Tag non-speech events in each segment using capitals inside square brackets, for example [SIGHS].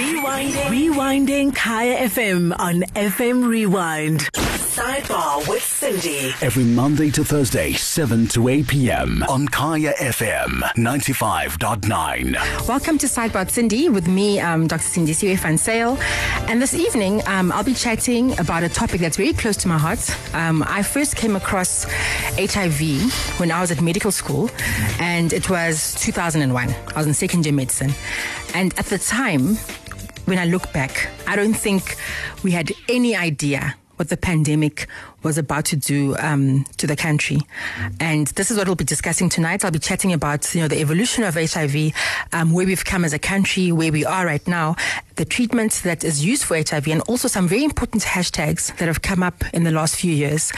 Rewinding. Rewinding Kaya FM on FM Rewind. Sidebar with Sindi. Every Monday to Thursday, 7 to 8 p.m. on Kaya FM 95.9. Welcome to Sidebar Sindi with me, um, Dr. Sindi Siwe Van Zyl. And this evening, um, I'll be chatting about a topic that's very close to my heart. Um, I first came across HIV when I was at medical school, and it was 2001. I was in second year medicine. And at the time, when I look back, I don't think we had any idea what the pandemic was about to do um, to the country. And this is what we'll be discussing tonight. I'll be chatting about you know the evolution of HIV, um, where we've come as a country, where we are right now, the treatment that is used for HIV, and also some very important hashtags that have come up in the last few years.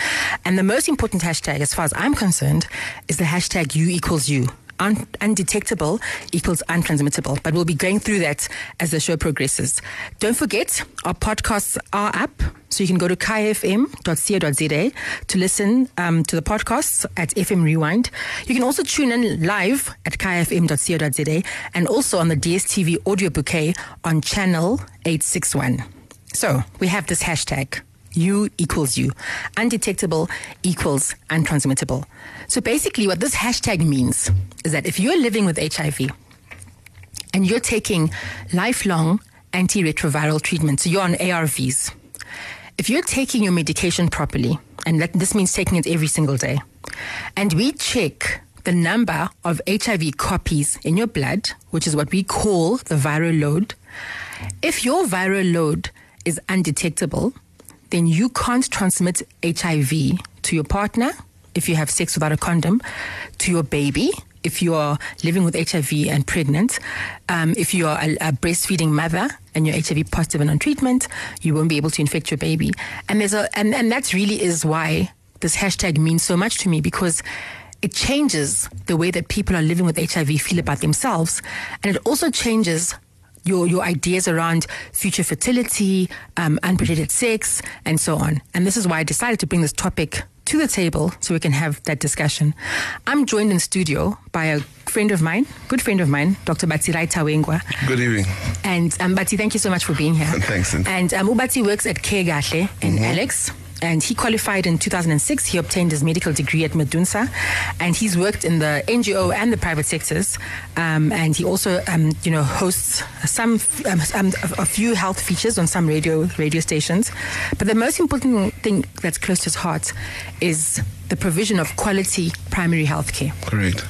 And the most important hashtag, as far as I'm concerned, is the hashtag U equals U un- undetectable equals untransmittable. But we'll be going through that as the show progresses. Don't forget, our podcasts are up. So you can go to kfm.co.za to listen um, to the podcasts at FM Rewind. You can also tune in live at kfm.co.za and also on the DSTV audio bouquet on channel 861. So we have this hashtag. U equals U. Undetectable equals untransmittable. So basically, what this hashtag means is that if you're living with HIV and you're taking lifelong antiretroviral treatment, so you're on ARVs, if you're taking your medication properly, and that, this means taking it every single day, and we check the number of HIV copies in your blood, which is what we call the viral load, if your viral load is undetectable, then you can't transmit HIV to your partner if you have sex without a condom, to your baby if you are living with HIV and pregnant, um, if you are a, a, breastfeeding mother and you're HIV positive and on treatment, you won't be able to infect your baby. And there's a and, and that really is why this hashtag means so much to me because it changes the way that people are living with HIV feel about themselves, and it also changes your your ideas around future fertility, um, unprotected sex, and so on. And this is why I decided to bring this topic to the table so we can have that discussion. I'm joined in studio by a friend of mine, good friend of mine, Dr. Batsirai Tawengwa. Good evening. And um, Batsi, thank you so much for being here. Thanks. And um, Ubati works at Care Gahle in mm-hmm. Alex and he qualified in 2006. He obtained his medical degree at Medunsa, and he's worked in the NGO and the private sectors. Um, and he also, um, you know, hosts some um, um a few health features on some radio radio stations. But the most important thing that's close to his heart is the provision of quality primary health care. Correct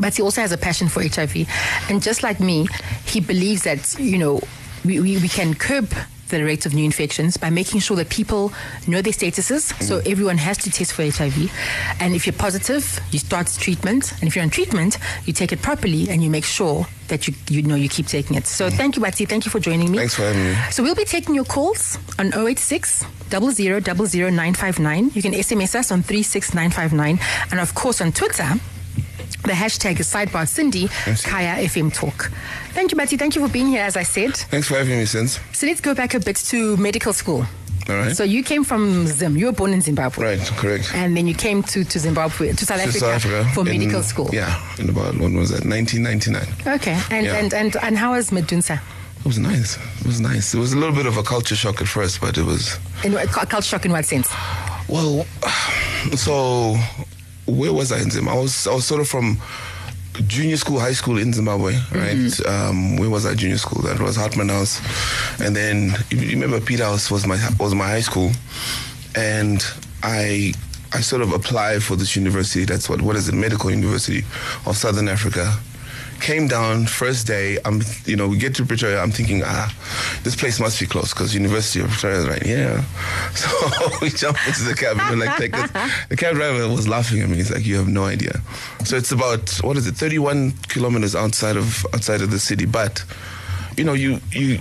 but he also has a passion for HIV. And just like me, he believes that, you know, we, we, we can curb the rates of new infections by making sure that people know their statuses. Mm. So everyone has to test for HIV. And if you're positive, you start treatment. And if you're on treatment, you take it properly and you make sure that you you know you keep taking it. So mm. thank you, Batsi. Thank you for joining me. Thanks for having me. So we'll be taking your calls on 086 959. You can SMS us on 36959. And of course on Twitter the hashtag is sidebar Sindi, Kaya FM Talk. Thank you, Matty. Thank you for being here, as I said. Thanks for having me, Sins. So let's go back a bit to medical school. All right. So you came from Zim. You were born in Zimbabwe. Right, correct. And then you came to, to Zimbabwe, to South, to Africa, South Africa, for in, medical school. Yeah, in about, when was that, 1999. Okay. And, Yeah. and, and, and how was Medunsa? It was nice. It was nice. It was a little bit of a culture shock at first, but it was, In cu- culture shock in what sense? well, [SIGHS] so where was I in Zimbabwe? I was, I was sort of from junior school, high school in Zimbabwe, right? Mm-hmm. Um, where was I? Junior school. That was Hartmann House, and then you remember Peterhouse was my was my high school, and I I sort of applied for this university. That's what what is it? Medical University of Southern Africa. Came down first day. I'm you know we get to Pretoria. I'm thinking ah, this place must be close because University of Pretoria is right here. [LAUGHS] So [LAUGHS] we jump into the cab and we're like take us. The cab driver was laughing at me. He's like, you have no idea. So it's about what is it? 31 kilometers outside of outside of the city, but you know you you.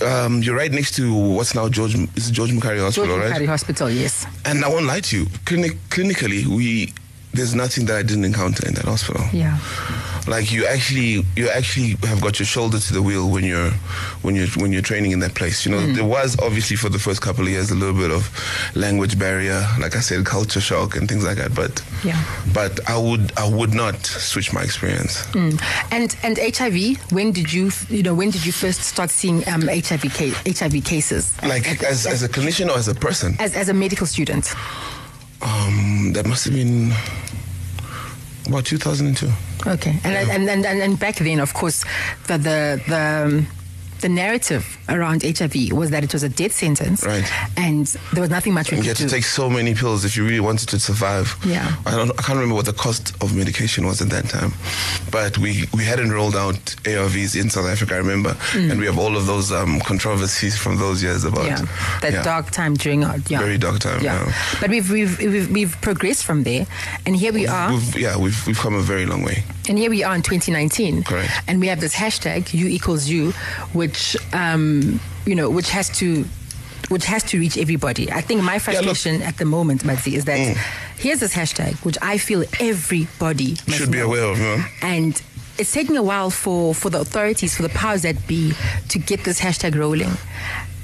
Um, you're right next to what's now George is George Mukhari George Hospital, right? Mukhari Hospital, yes. And I won't lie to you, clinic, clinically, we there's nothing that I didn't encounter in that hospital. Yeah. like you actually you actually have got your shoulder to the wheel when you're when you're when you're training in that place. You know, Mm. there was obviously for the first couple of years a little bit of language barrier, like I said, culture shock and things like that. But Yeah. but I would I would not switch my experience. Mm. And and HIV. When did you you know when did you first start seeing um, HIV ca- HIV cases? Like as, as a clinician or as a person, As as a medical student. Um, that must have been about 2002. Okay, and, and, and and and back then, of course, the the the. The narrative around HIV was that it was a death sentence, Right. And there was nothing much we You could had to take so many pills if you really wanted to survive. Yeah. I don't. I can't remember what the cost of medication was at that time, but we we hadn't rolled out ARVs in South Africa. I remember, and we have all of those um, controversies from those years about Mm. yeah, that yeah, dark time during our yeah. very dark time. Yeah. Yeah. but we've, we've we've we've progressed from there, and here we are, We've, yeah, we've we've come a very long way. And here we are in 2019, Correct. and we have this hashtag U equals U, which um, you know, which has to. Which has to reach everybody. I think my frustration at the moment, Batsi, is that Mm. here's this hashtag, which I feel everybody Should be know. aware of. You? And it's taking a while for, for the authorities, for the powers that be, to get this hashtag rolling.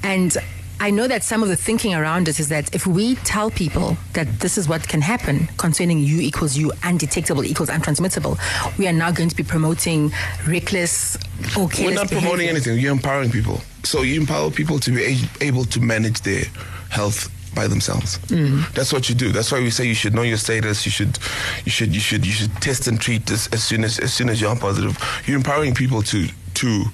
And I know that some of the thinking around it is that if we tell people that this is what can happen concerning U equals U, undetectable equals untransmittable, we are now going to be promoting reckless or careless We're not promoting behavior. anything. You're empowering people. So you empower people to be able to manage their health by themselves. Mm. That's what you do. That's why we say you should know your status. You should, you should, you should, you should test and treat as, as soon as as soon as you're positive. You're empowering people to to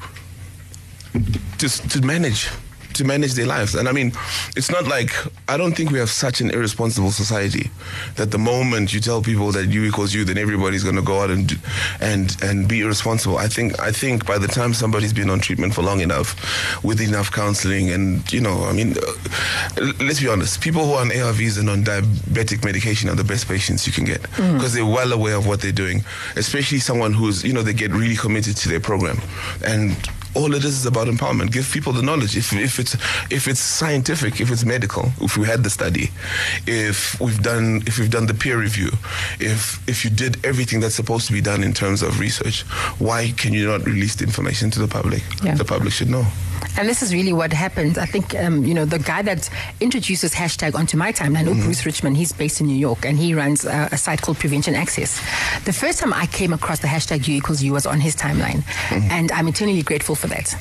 just to manage to manage their lives. And I mean, it's not like I don't think we have such an irresponsible society that the moment you tell people that U equals U, then everybody's going to go out and and and be irresponsible. I think I think by the time somebody's been on treatment for long enough, with enough counseling, and you know, I mean, uh, let's be honest, people who are on ARVs and on diabetic medication are the best patients you can get because they're well aware of what they're doing. Especially someone who's you know they get really committed to their program and all it is is about empowerment. Give people the knowledge. If, if it's if it's scientific, if it's medical, if we had the study, if we've done if we've done the peer review, if if you did everything that's supposed to be done in terms of research, why can you not release the information to the public? Yeah. The public should know. And this is really what happened. I think, um, you know, the guy that introduces hashtag onto my timeline, mm Bruce Richman, he's based in New York and he runs a, a site called Prevention Access. The first time I came across the hashtag U equals U was on his timeline. And I'm eternally grateful for that.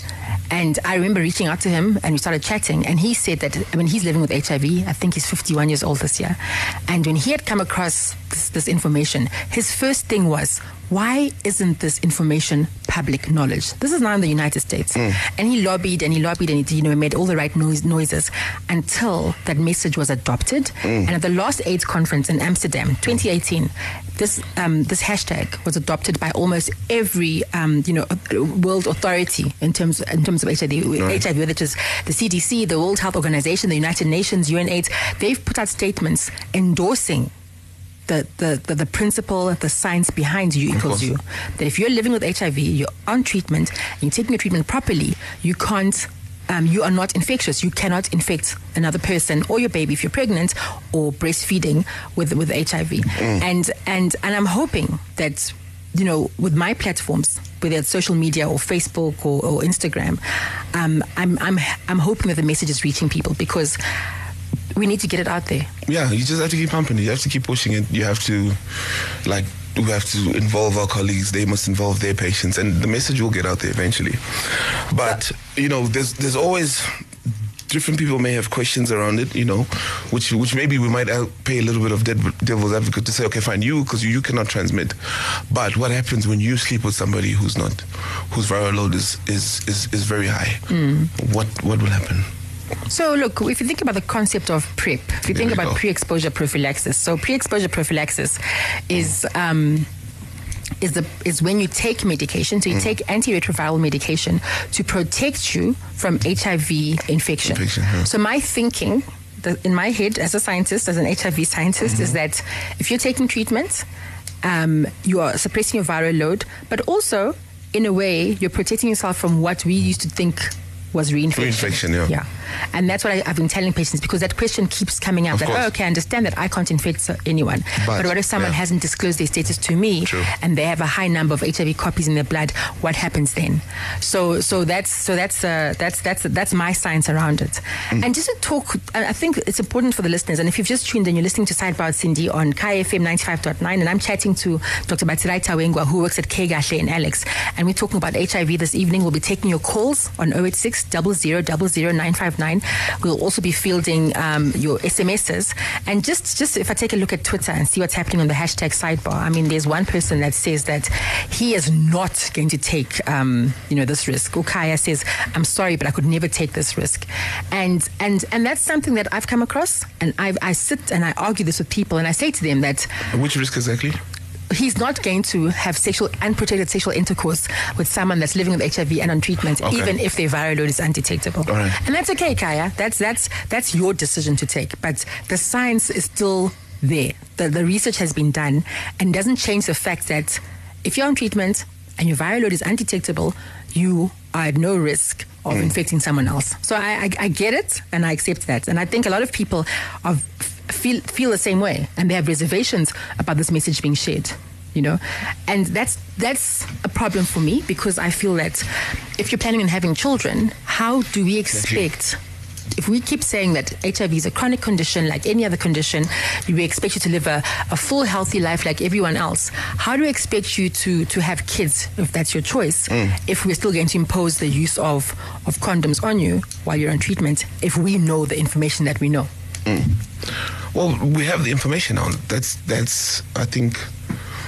And I remember reaching out to him and we started chatting. And he said that, I mean, he's living with HIV. I think he's 51 years old this year. And when he had come across this, this information, his first thing was, why isn't this information public knowledge? This is now in the United States. And he lobbied and he lobbied and he you know, made all the right noise, noises until that message was adopted. And at the last AIDS conference in Amsterdam, 2018, this, um, this hashtag was adopted by almost every um, you know, uh, world authority in terms, in terms of HIV, HIV, whether it is the CDC, the World Health Organization, the United Nations, UNAIDS. They've put out statements endorsing the, the, the, the principle, the science behind U equals U. That if you're living with HIV, you're on treatment, and you're taking your treatment properly, you can't. Um, you are not infectious. You cannot infect another person or your baby if you're pregnant or breastfeeding with with HIV. And and and I'm hoping that you know with my platforms, whether it's social media or Facebook or, or Instagram, um, I'm I'm I'm hoping that the message is reaching people because we need to get it out there. Yeah, you just have to keep pumping it. You have to keep pushing it. You have to, like, we have to involve our colleagues. They must involve their patients, and the message will get out there eventually. But you know, there's there's always different people may have questions around it. You know, which which maybe we might pay a little bit of dead, devil's advocate to say, okay, fine, you because you, you cannot transmit. But what happens when you sleep with somebody who's not, whose viral load is is is, is very high? Mm. What what will happen? So, look, if you think about the concept of PrEP, if you think about go. pre exposure prophylaxis, so pre exposure prophylaxis is. Um, is the is when you take medication, Mm. so you take antiretroviral medication to protect you from HIV infection. Infection, yeah. So my thinking, the, in my head as a scientist, as an HIV scientist, Mm-hmm. is that if you're taking treatment, um, you are suppressing your viral load, but also in a way you're protecting yourself from what we used to think was reinfection. Reinfection, yeah. Yeah. And that's what I, I've been telling patients because that question keeps coming up. Of that, course. oh, okay, I understand that I can't infect anyone. But, But, what if someone yeah. hasn't disclosed their status to me True. and they have a high number of HIV copies in their blood? What happens then? So, so that's so that's uh, that's that's that's my science around it. Mm. And just to talk, I think it's important for the listeners. And if you've just tuned in, you're listening to Sidebar with Sindi on Kaya FM 95.9, and I'm chatting to Dr. Batsirai Tawengwa, who works at Kegashle in Alex, and we're talking about HIV this evening. We'll be taking your calls on 086 00 959. We'll also be fielding um, your SMSs. And just, just if I take a look at Twitter and see what's happening on the hashtag sidebar, I mean, there's one person that says that he is not going to take, um, you know, this risk. Ukaya says, I'm sorry, but I could never take this risk. And, and, and that's something that I've come across. And I, I sit and I argue this with people and I say to them that Which risk exactly? He's not going to have sexual unprotected sexual intercourse with someone that's living with HIV and on treatment, Okay. even if their viral load is undetectable. Right. And that's okay, Kaya. That's that's that's your decision to take. But the science is still there. The the research has been done and doesn't change the fact that if you're on treatment and your viral load is undetectable, you are at no risk of hmm. infecting someone else. So I, I, I get it and I accept that. And I think a lot of people are, feel feel the same way and they have reservations about this message being shared you know and that's that's a problem for me because i feel that if you're planning on having children how do we expect if we keep saying that HIV is a chronic condition like any other condition, we expect you to live a, a full, healthy life like everyone else. How do we expect you to, to have kids if that's your choice? Mm. If we're still going to impose the use of, of condoms on you while you're on treatment, if we know the information that we know? Well, we have the information on. That's that's. I think.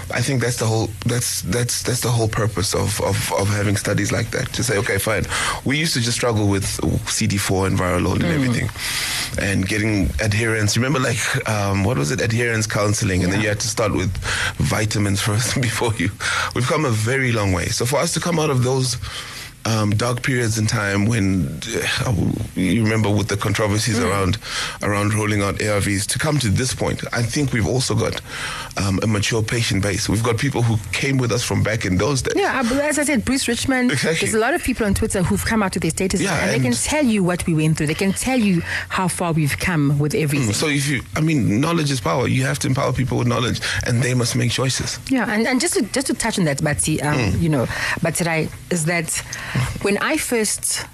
I think that's the whole. That's that's that's the whole purpose of, of, of having studies like that. To say, okay, fine. We used to just struggle with CD4 and viral load and everything, and getting adherence. Remember, like um, what was it? Adherence counseling, and then you had to start with vitamins [LAUGHS] first before you. We've come a very long way. So for us to come out of those um, dark periods in time when uh, you remember with the controversies around around rolling out ARVs to come to this point, I think we've also got um, a mature patient base. We've got people who came with us from back in those days. Yeah, uh, as I said, Bruce Richman. Exactly. There's a lot of people on Twitter who've come out with their status, Yeah, and, they can tell you what we went through. They can tell you how far we've come with everything. So if you, I mean, knowledge is power. You have to empower people with knowledge, and they must make choices. Yeah, and, and just to just to touch on that, Batsi, um, Mm. you know, Batsirai, is that when I first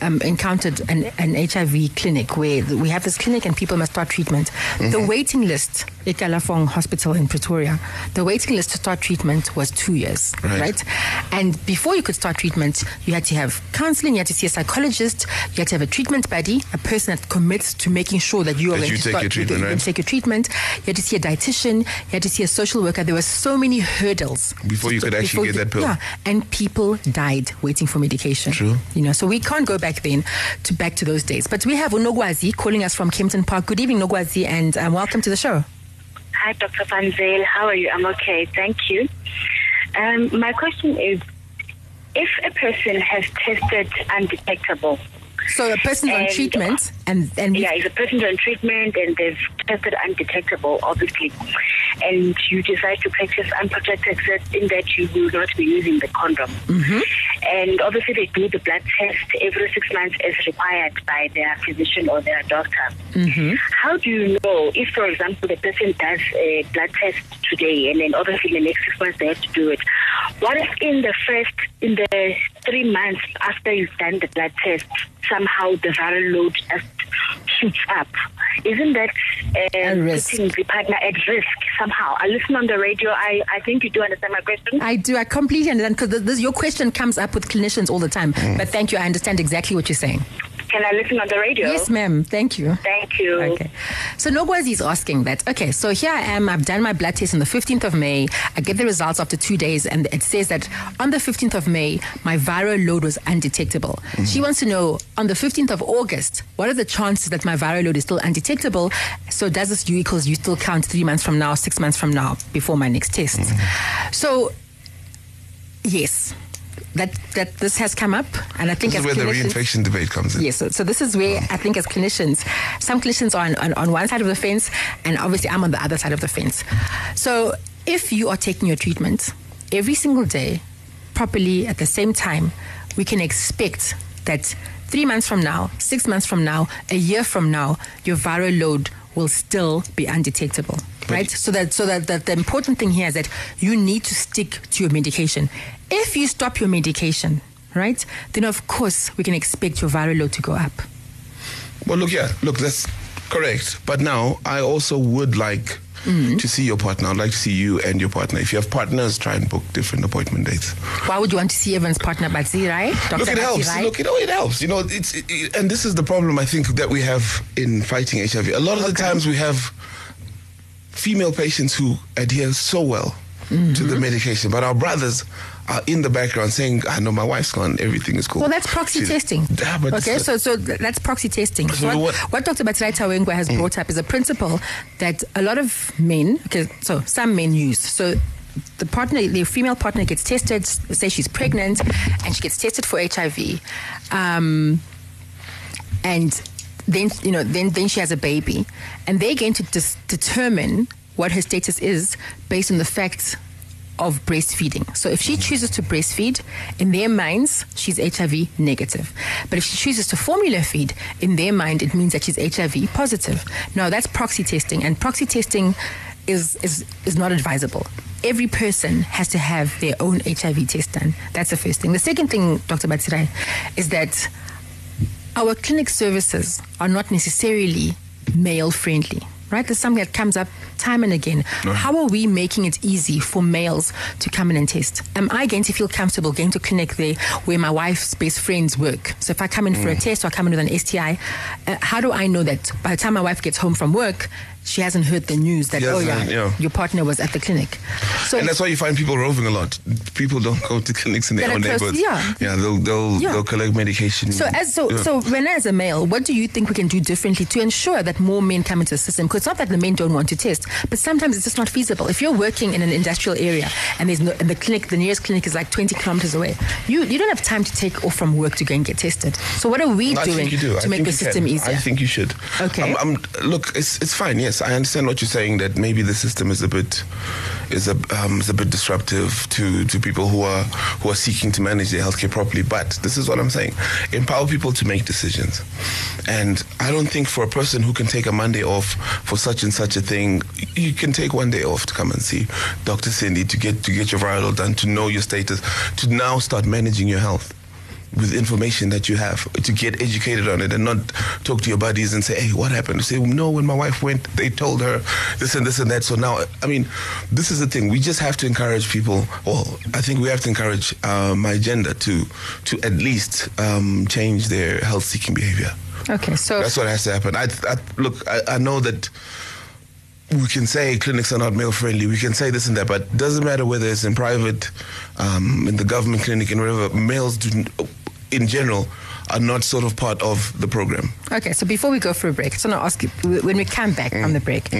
um, encountered an, an HIV clinic where we have this clinic and people must start treatment, Mm-hmm. the waiting list at Kalafong Hospital in Pretoria, the waiting list to start treatment was two years, Right. right? And before you could start treatment, you had to have counseling, you had to see a psychologist, you had to have a treatment buddy, a person that commits to making sure that you are going you to take start your treatment, you're going to right? take your treatment. You had to see a dietitian, you had to see a social worker. There were so many hurdles Before you could actually get that pill. Yeah, and people died waiting for medication. True. You know, so we can't go back then to back to those days. But we have Unogwazi calling us from Kempton Park. Good evening, Nogwazi, and um, welcome to the show. Hi, Dr. Van Zyl. How are you? I'm okay. Thank you. Um, my question is if a person has tested undetectable, So a person's on treatment, and and yeah, if a person's on treatment and they've tested undetectable, obviously, and you decide to practice unprotected sex in that you will not be using the condom. Mm-hmm. And obviously, they do the blood test every six months as required by their physician or their doctor. Mm-hmm. How do you know if, for example, the person does a blood test today and then obviously in the next six months they have to do it? What if in the first, in the three months after you've done the blood test, somehow the viral load just shoots up? Isn't that A um, putting the partner at risk somehow? I listen on the radio. I, I think you do understand my question. I do. I completely understand because your question comes up with clinicians all the time. But thank you. I understand exactly what you're saying. Can I listen on the radio? Yes, ma'am. Thank you. Thank you. Okay. So Nogwazi is asking that, okay, so here I am, I've done my blood test on the 15th of May. I get the results after two days, and it says that on the 15th of May, my viral load was undetectable. Mm-hmm. She wants to know on the 15th of August, what are the chances that my viral load is still undetectable? So does this U equals U still count three months from now, six months from now, before my next test? Mm-hmm. So, yes. That, that this has come up, and I think This is as where the reinfection debate comes in. Yes, so, so this is where oh. I think as clinicians, some clinicians are on, on, on one side of the fence, and obviously I'm on the other side of the fence. So if you are taking your treatment every single day, properly at the same time, we can expect that three months from now, six months from now, a year from now, your viral load will still be undetectable. Right? So that so that, that the important thing here is that you need to stick to your medication. If you stop your medication, right, then of course we can expect your viral load to go up. Well, look, yeah, look, that's correct. But now I also would like to see your partner. I'd like to see you and your partner. If you have partners, try and book different appointment dates. Why would you want to see Evan's partner Batsi, right? Dr. Look, it helps. right? Look, you know, it helps. You know, it's it, and this is the problem I think that we have in fighting HIV. A lot of the times we have female patients who adhere so well to Mm-hmm. the medication, but our brothers are in the background saying, "I know my wife's gone. Everything is cool." Well, that's proxy testing. [LAUGHS] Yeah, okay, so so that's proxy testing. So what, what- Mm. what Dr. Batsirai Tawengwa has brought up is a principle that a lot of men, okay, so some men use. So the partner, the female partner gets tested, say she's pregnant, and she gets tested for HIV. Um, and then you know then then she has a baby and they're going to dis- determine what her status is based on the fact of breastfeeding. So if she chooses to breastfeed, in their minds, she's HIV negative. But if she chooses to formula feed, in their mind, it means that she's HIV positive. Now that's proxy testing, and proxy testing is is is not advisable. Every person has to have their own HIV test done. That's the first thing. The second thing, Dr. Batsirai, is that our clinic services are not necessarily male friendly. Right? There's something that comes up time and again. How are we making it easy for males to come in and test? Am I going to feel comfortable going to clinic there where my wife's best friends work? So if I come in for a test or I come in with an STI, uh, how do I know that by the time my wife gets home from work, she hasn't heard the news that, oh yeah, yeah. your partner was at the clinic? So and that's why you find people roving a lot. People don't go to clinics in their own close- neighborhoods. yeah. yeah, they'll they'll Yeah. they'll collect medication. So as so Yeah. so when as a male, what do you think we can do differently to ensure that more men come into the system? Because it's not that the men don't want to test, but sometimes it's just not feasible. If you're working in an industrial area and there's no and the clinic, the nearest clinic is like 20 kilometers away, you you don't have time to take off from work to go and get tested. So what are we doing do. to I make the system can. easier? I think you should. Okay. I'm, I'm, look, it's it's fine. Yes, I understand what you're saying. That maybe the system is a bit is a um, is a bit disruptive to to people who are who are seeking to manage their healthcare properly. But this is what I'm saying: empower people to make decisions. And I don't think for a person who can take a Monday off for such and such a thing, you can take one day off to come and see Dr. Sindi to get to get your viral done, to know your status, to now start managing your health with information that you have to get educated on it and not talk to your buddies and say, hey, what happened? Say, no, when my wife went, they told her this and this and that. So now, I mean, this is the thing. We just have to encourage people. Well, I think we have to encourage uh, my gender to to at least um, change their health seeking behavior. okay, so That's what has to happen. I, I look. I, I know that we can say clinics are not male friendly. We can say this and that, but it doesn't matter whether it's in private, um, in the government clinic, in wherever. Males do, in general, are not sort of part of the program. Okay, so before we go for a break, I just want to ask you when we come back from the break,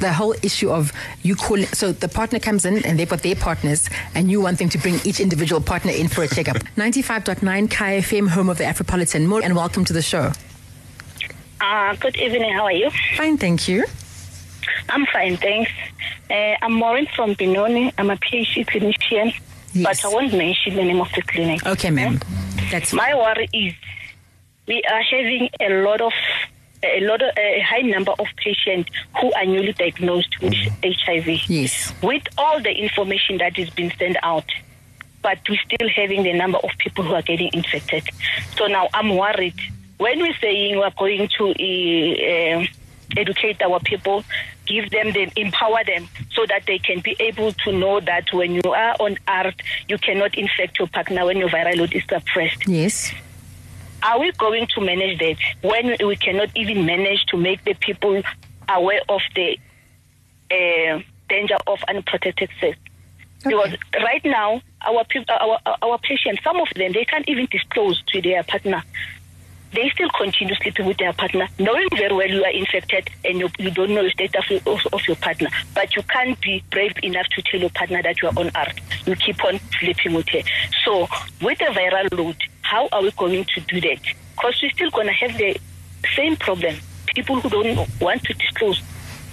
the whole issue of you call So the partner comes in and they've got their partners, and you want them to bring each individual partner in for a checkup. [LAUGHS] 95.9 Kaya FM, home of the Afropolitan. More and welcome to the show. Uh, good evening. How are you? Fine, thank you. I'm fine, thanks. Uh, I'm Maureen from Benoni. I'm a PHC clinician, Yes. but I won't mention the name of the clinic. Okay, ma'am. That's My worry is we are having a lot of a lot of a high number of patients who are newly diagnosed with HIV. Yes. With all the information that is being sent out, but we're still having the number of people who are getting infected. So now I'm worried. When we're saying we're going to uh, educate our people, give them the empower them so that they can be able to know that when you are on earth, you cannot infect your partner when your viral load is suppressed. yes. Are we going to manage that when we cannot even manage to make the people aware of the uh, danger of unprotected sex? Because right now, our, our our patients, some of them, they can't even disclose to their partner. They still continue sleeping with their partner, knowing very well you are infected and you, you don't know the status of, of, of your partner. But you can't be brave enough to tell your partner that you are on earth. You keep on sleeping with her. So, with the viral load, how are we going to do that? Because we're still going to have the same problem. People who don't want to disclose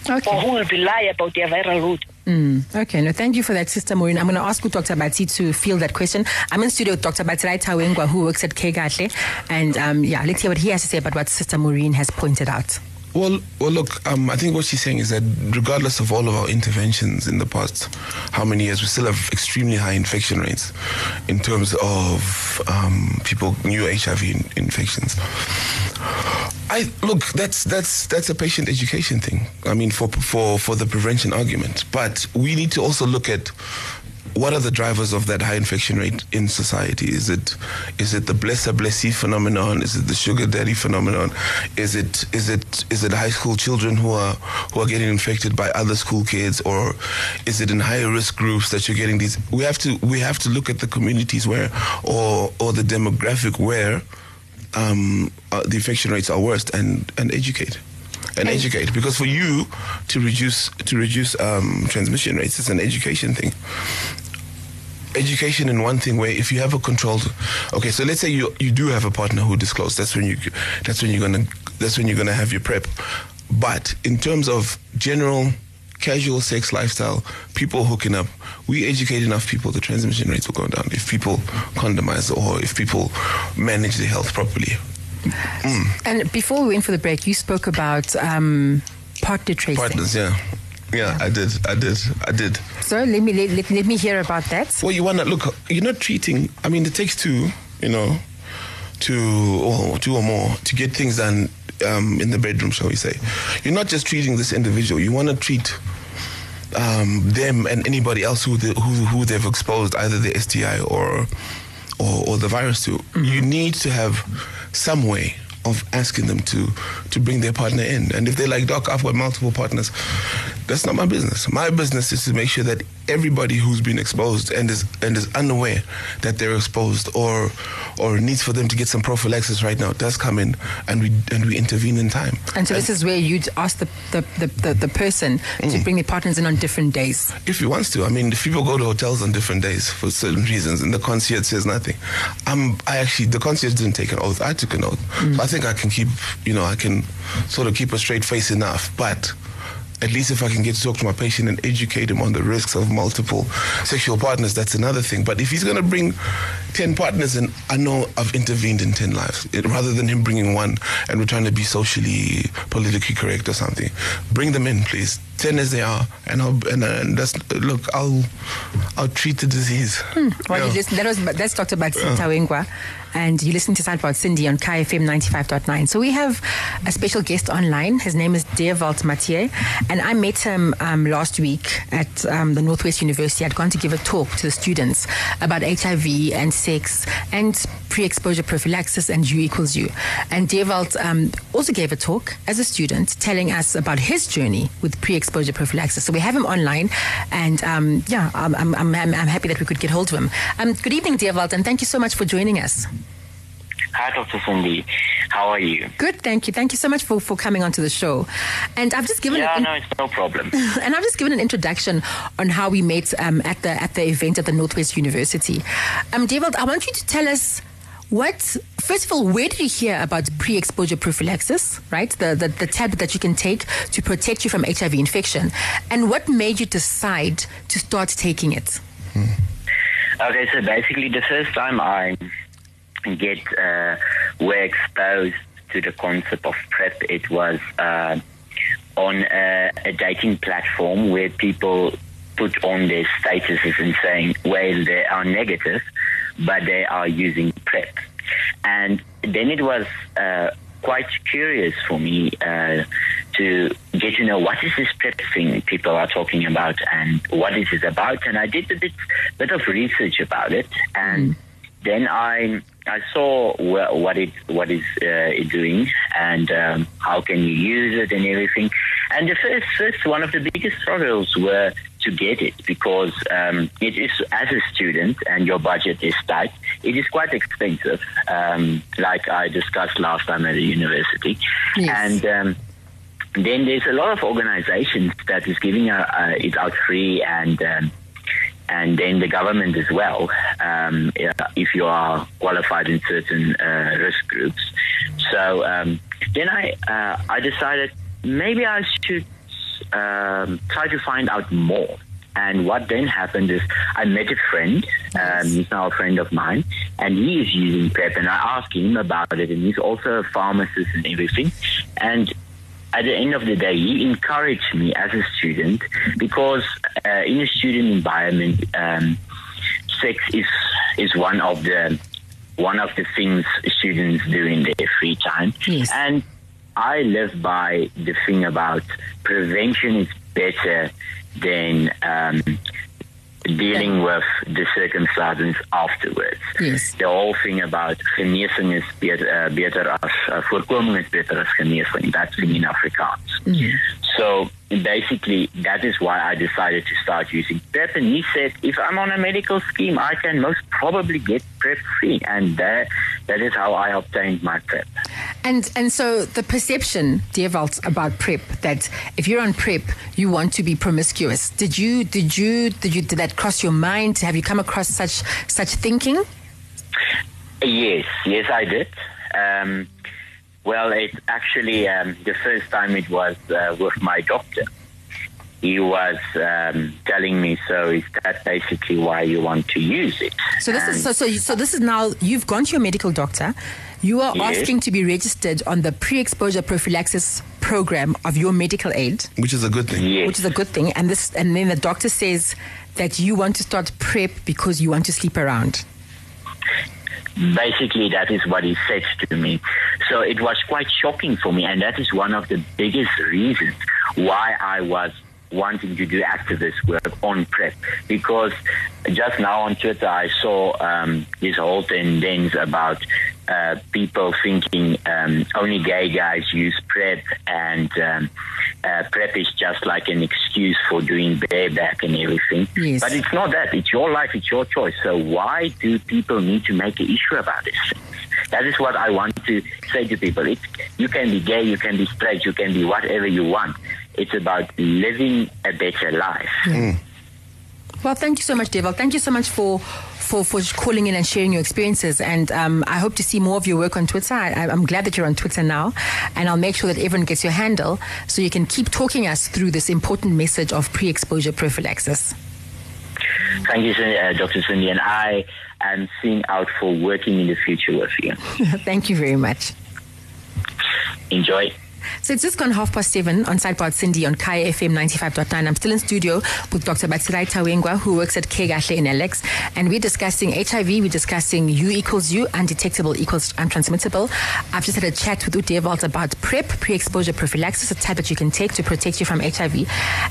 or who will be lie about their viral load. Mm, okay, no, thank you for that, Sister Maureen. I'm going to ask you, Dr. Batsi, to field that question. I'm in studio with Dr. Batsirai Tawengwa, who works at Kegatle. And um, yeah, let's hear what he has to say about what Sister Maureen has pointed out. Well, well, look. Um, I think what she's saying is that regardless of all of our interventions in the past, how many years, we still have extremely high infection rates in terms of um, people new HIV in, infections. I look. That's that's that's a patient education thing. I mean, for for for the prevention argument, but we need to also look at what are the drivers of that high infection rate in society? Is it is it the blesser blessee phenomenon? Is it the sugar daddy phenomenon? Is it is it is it high school children who are who are getting infected by other school kids, or is it in higher risk groups that you're getting these? We have to we have to look at the communities where or or the demographic where um, uh, the infection rates are worst and and educate and educate because for you to reduce to reduce um, transmission rates it's an education thing. Education in one thing where if you have a controlled okay so let's say you you do have a partner who disclosed that's when you that's when you're gonna that's when you're gonna have your prep. But in terms of general casual sex lifestyle people hooking up we educate enough people the transmission rates will go down. If people condomize or if people manage their health properly mm. and before we went for the break you spoke about um, partner tracing partners yeah yeah, I did. I did. I did. So let me let, let, let me hear about that. Well, you want to look. You're not treating. I mean, it takes two. You know, two or two or more to get things done um, in the bedroom, shall we say? You're not just treating this individual. You want to treat um, them and anybody else who, the, who who they've exposed either the STI or or, or the virus to. Mm-hmm. You need to have some way of asking them to to bring their partner in. And if they're like, Doc, I've got multiple partners, that's not my business. My business is to make sure that everybody who's been exposed and is and is unaware that they're exposed or or needs for them to get some prophylaxis right now does come in and we and we intervene in time. And so and this is where you'd ask the the, the, the, the person mm. to bring their partners in on different days. If he wants to. I mean if people go to hotels on different days for certain reasons and the concierge says nothing. I'm I actually the concierge didn't take an oath. I took an oath. Mm. So I think I can keep you know, I can sort of keep a straight face enough. But at least if I can get to talk to my patient and educate him on the risks of multiple sexual partners, that's another thing. But if he's going to bring 10 partners, and I know I've intervened in 10 lives, it, rather than him bringing one and we're trying to be socially, politically correct or something, bring them in, please. 10 as they are, and I'll, and, and that's, look, I'll, I'll treat the disease. Hmm. Well, yeah. that was, that's Dr. Batsi yeah. Tawengwa and you listen to Sidebar Sindi on Kaya FM 95.9. So we have a special guest online. His name is Dewald Mathieu, and I met him um, last week at um, the Northwest University. I'd gone to give a talk to the students about HIV and sex and pre-exposure prophylaxis and U equals U. And Dewald um, also gave a talk as a student telling us about his journey with pre-exposure prophylaxis. So we have him online, and um, yeah, I'm, I'm, I'm, I'm, happy that we could get hold of him. Um, good evening, Dewald, and thank you so much for joining us. Hi, Dr. Sindi. How are you? Good, thank you. Thank you so much for, for coming onto the show. And I've just given yeah, an, no, it's no problem. [LAUGHS] And I've just given an introduction on how we met um, at the at the event at the Northwest University. Um, David, I want you to tell us what first of all, where did you hear about pre-exposure prophylaxis, right? The, the the tablet that you can take to protect you from HIV infection, and what made you decide to start taking it? Hmm. Okay, so basically, the first time I get uh, were exposed to the concept of PrEP, it was uh, on a, a, dating platform where people put on their statuses and saying, well, they are negative, but they are using PrEP. And then it was uh, quite curious for me uh, to get to know what is this PrEP thing people are talking about and what is it about. And I did a bit, bit of research about it. And mm. then I I saw wh- what it what is uh, doing and um, how can you use it and everything. And the first first one of the biggest struggles were to get it because um, it is as a student and your budget is tight. It is quite expensive, um, like I discussed last time at the university, yes. and. Um, then there's a lot of organizations that is giving uh, uh, it out free and um, and then the government as well, um, if you are qualified in certain uh, risk groups. So um, then I uh, I decided maybe I should um, try to find out more And what then happened is I met a friend. Um, he's now a friend of mine, and he is using PrEP. And I asked him about it, and he's also a pharmacist and everything. And at the end of the day, he encouraged me as a student because uh, in a student environment, um, sex is is one of the one of the things students do in their free time. Yes. And I live by the thing about prevention is better than um, dealing with the circumstances afterwards. Yes. The whole thing about genesing is beter, uh, beter as uh, voorkoming is beter as genesing. That's in Afrikaans. So basically, that is why I decided to start using PrEP. And he said, if I'm on a medical scheme, I can most probably get PrEP free, and that that is how I obtained my PrEP. And and so the perception, Dewald, about PrEP that if you're on PrEP, you want to be promiscuous. Did you did you did you did that cross your mind? Have you come across such such thinking? Yes, yes, I did. Um, well, it's actually um, the first time it was uh, with my doctor. He was um, telling me, so is that basically why you want to use it? So this is so so, so this is now you've gone to your medical doctor. You are Yes. asking to be registered on the pre-exposure prophylaxis program of your medical aid, which is a good thing. yes, which is a good thing. And this and then the doctor says that you want to start PrEP because you want to sleep around. Basically that is what he said to me. So it was quite shocking for me, and that is one of the biggest reasons why I was wanting to do activist work on PrEP. Because just now on Twitter, I saw um, this whole tendency about uh, people thinking um, only gay guys use PrEP, and um, uh, PrEP is just like an excuse for doing bareback and everything. Yes. But it's not that. It's your life. It's your choice. So why do people need to make an issue about this? That is what I want to say to people. It's, you can be gay, you can be straight, you can be whatever you want. It's about living a better life. Well, thank you so much, Dewald. Thank you so much for for, for calling in and sharing your experiences. And um, I hope to see more of your work on Twitter. I, I'm glad that you're on Twitter now, and I'll make sure that everyone gets your handle so you can keep talking us through this important message of pre-exposure prophylaxis. Thank you, uh, Dr. Sindi, and I am seeing out for working in the future with you. [LAUGHS] thank you very much. Enjoy. So it's just gone half past seven on Sidebar Sindi on Kaya FM 95.9. I'm still in studio with Dr. Batsirai Tawengwa, who works at Kegahle in Alex. And we're discussing HIV, we're discussing U equals U, undetectable equals untransmittable. I've just had a chat with Udevald about PrEP, pre-exposure prophylaxis, a type that you can take to protect you from HIV.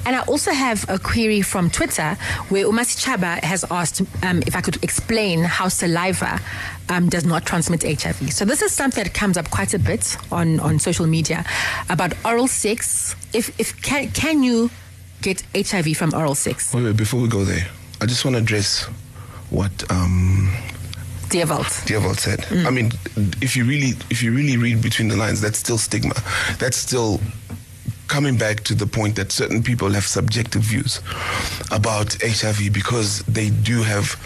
And I also have a query from Twitter where Umasi Chaba has asked um, if I could explain how saliva um, does not transmit HIV. So this is something that comes up quite a bit on, on social media about oral sex. If, if can, can you get HIV from oral sex? Wait, wait, before we go there, I just want to address what um. Dewald said. I mean, if you really, if you really read between the lines, that's still stigma. That's still coming back to the point that certain people have subjective views about HIV because they do have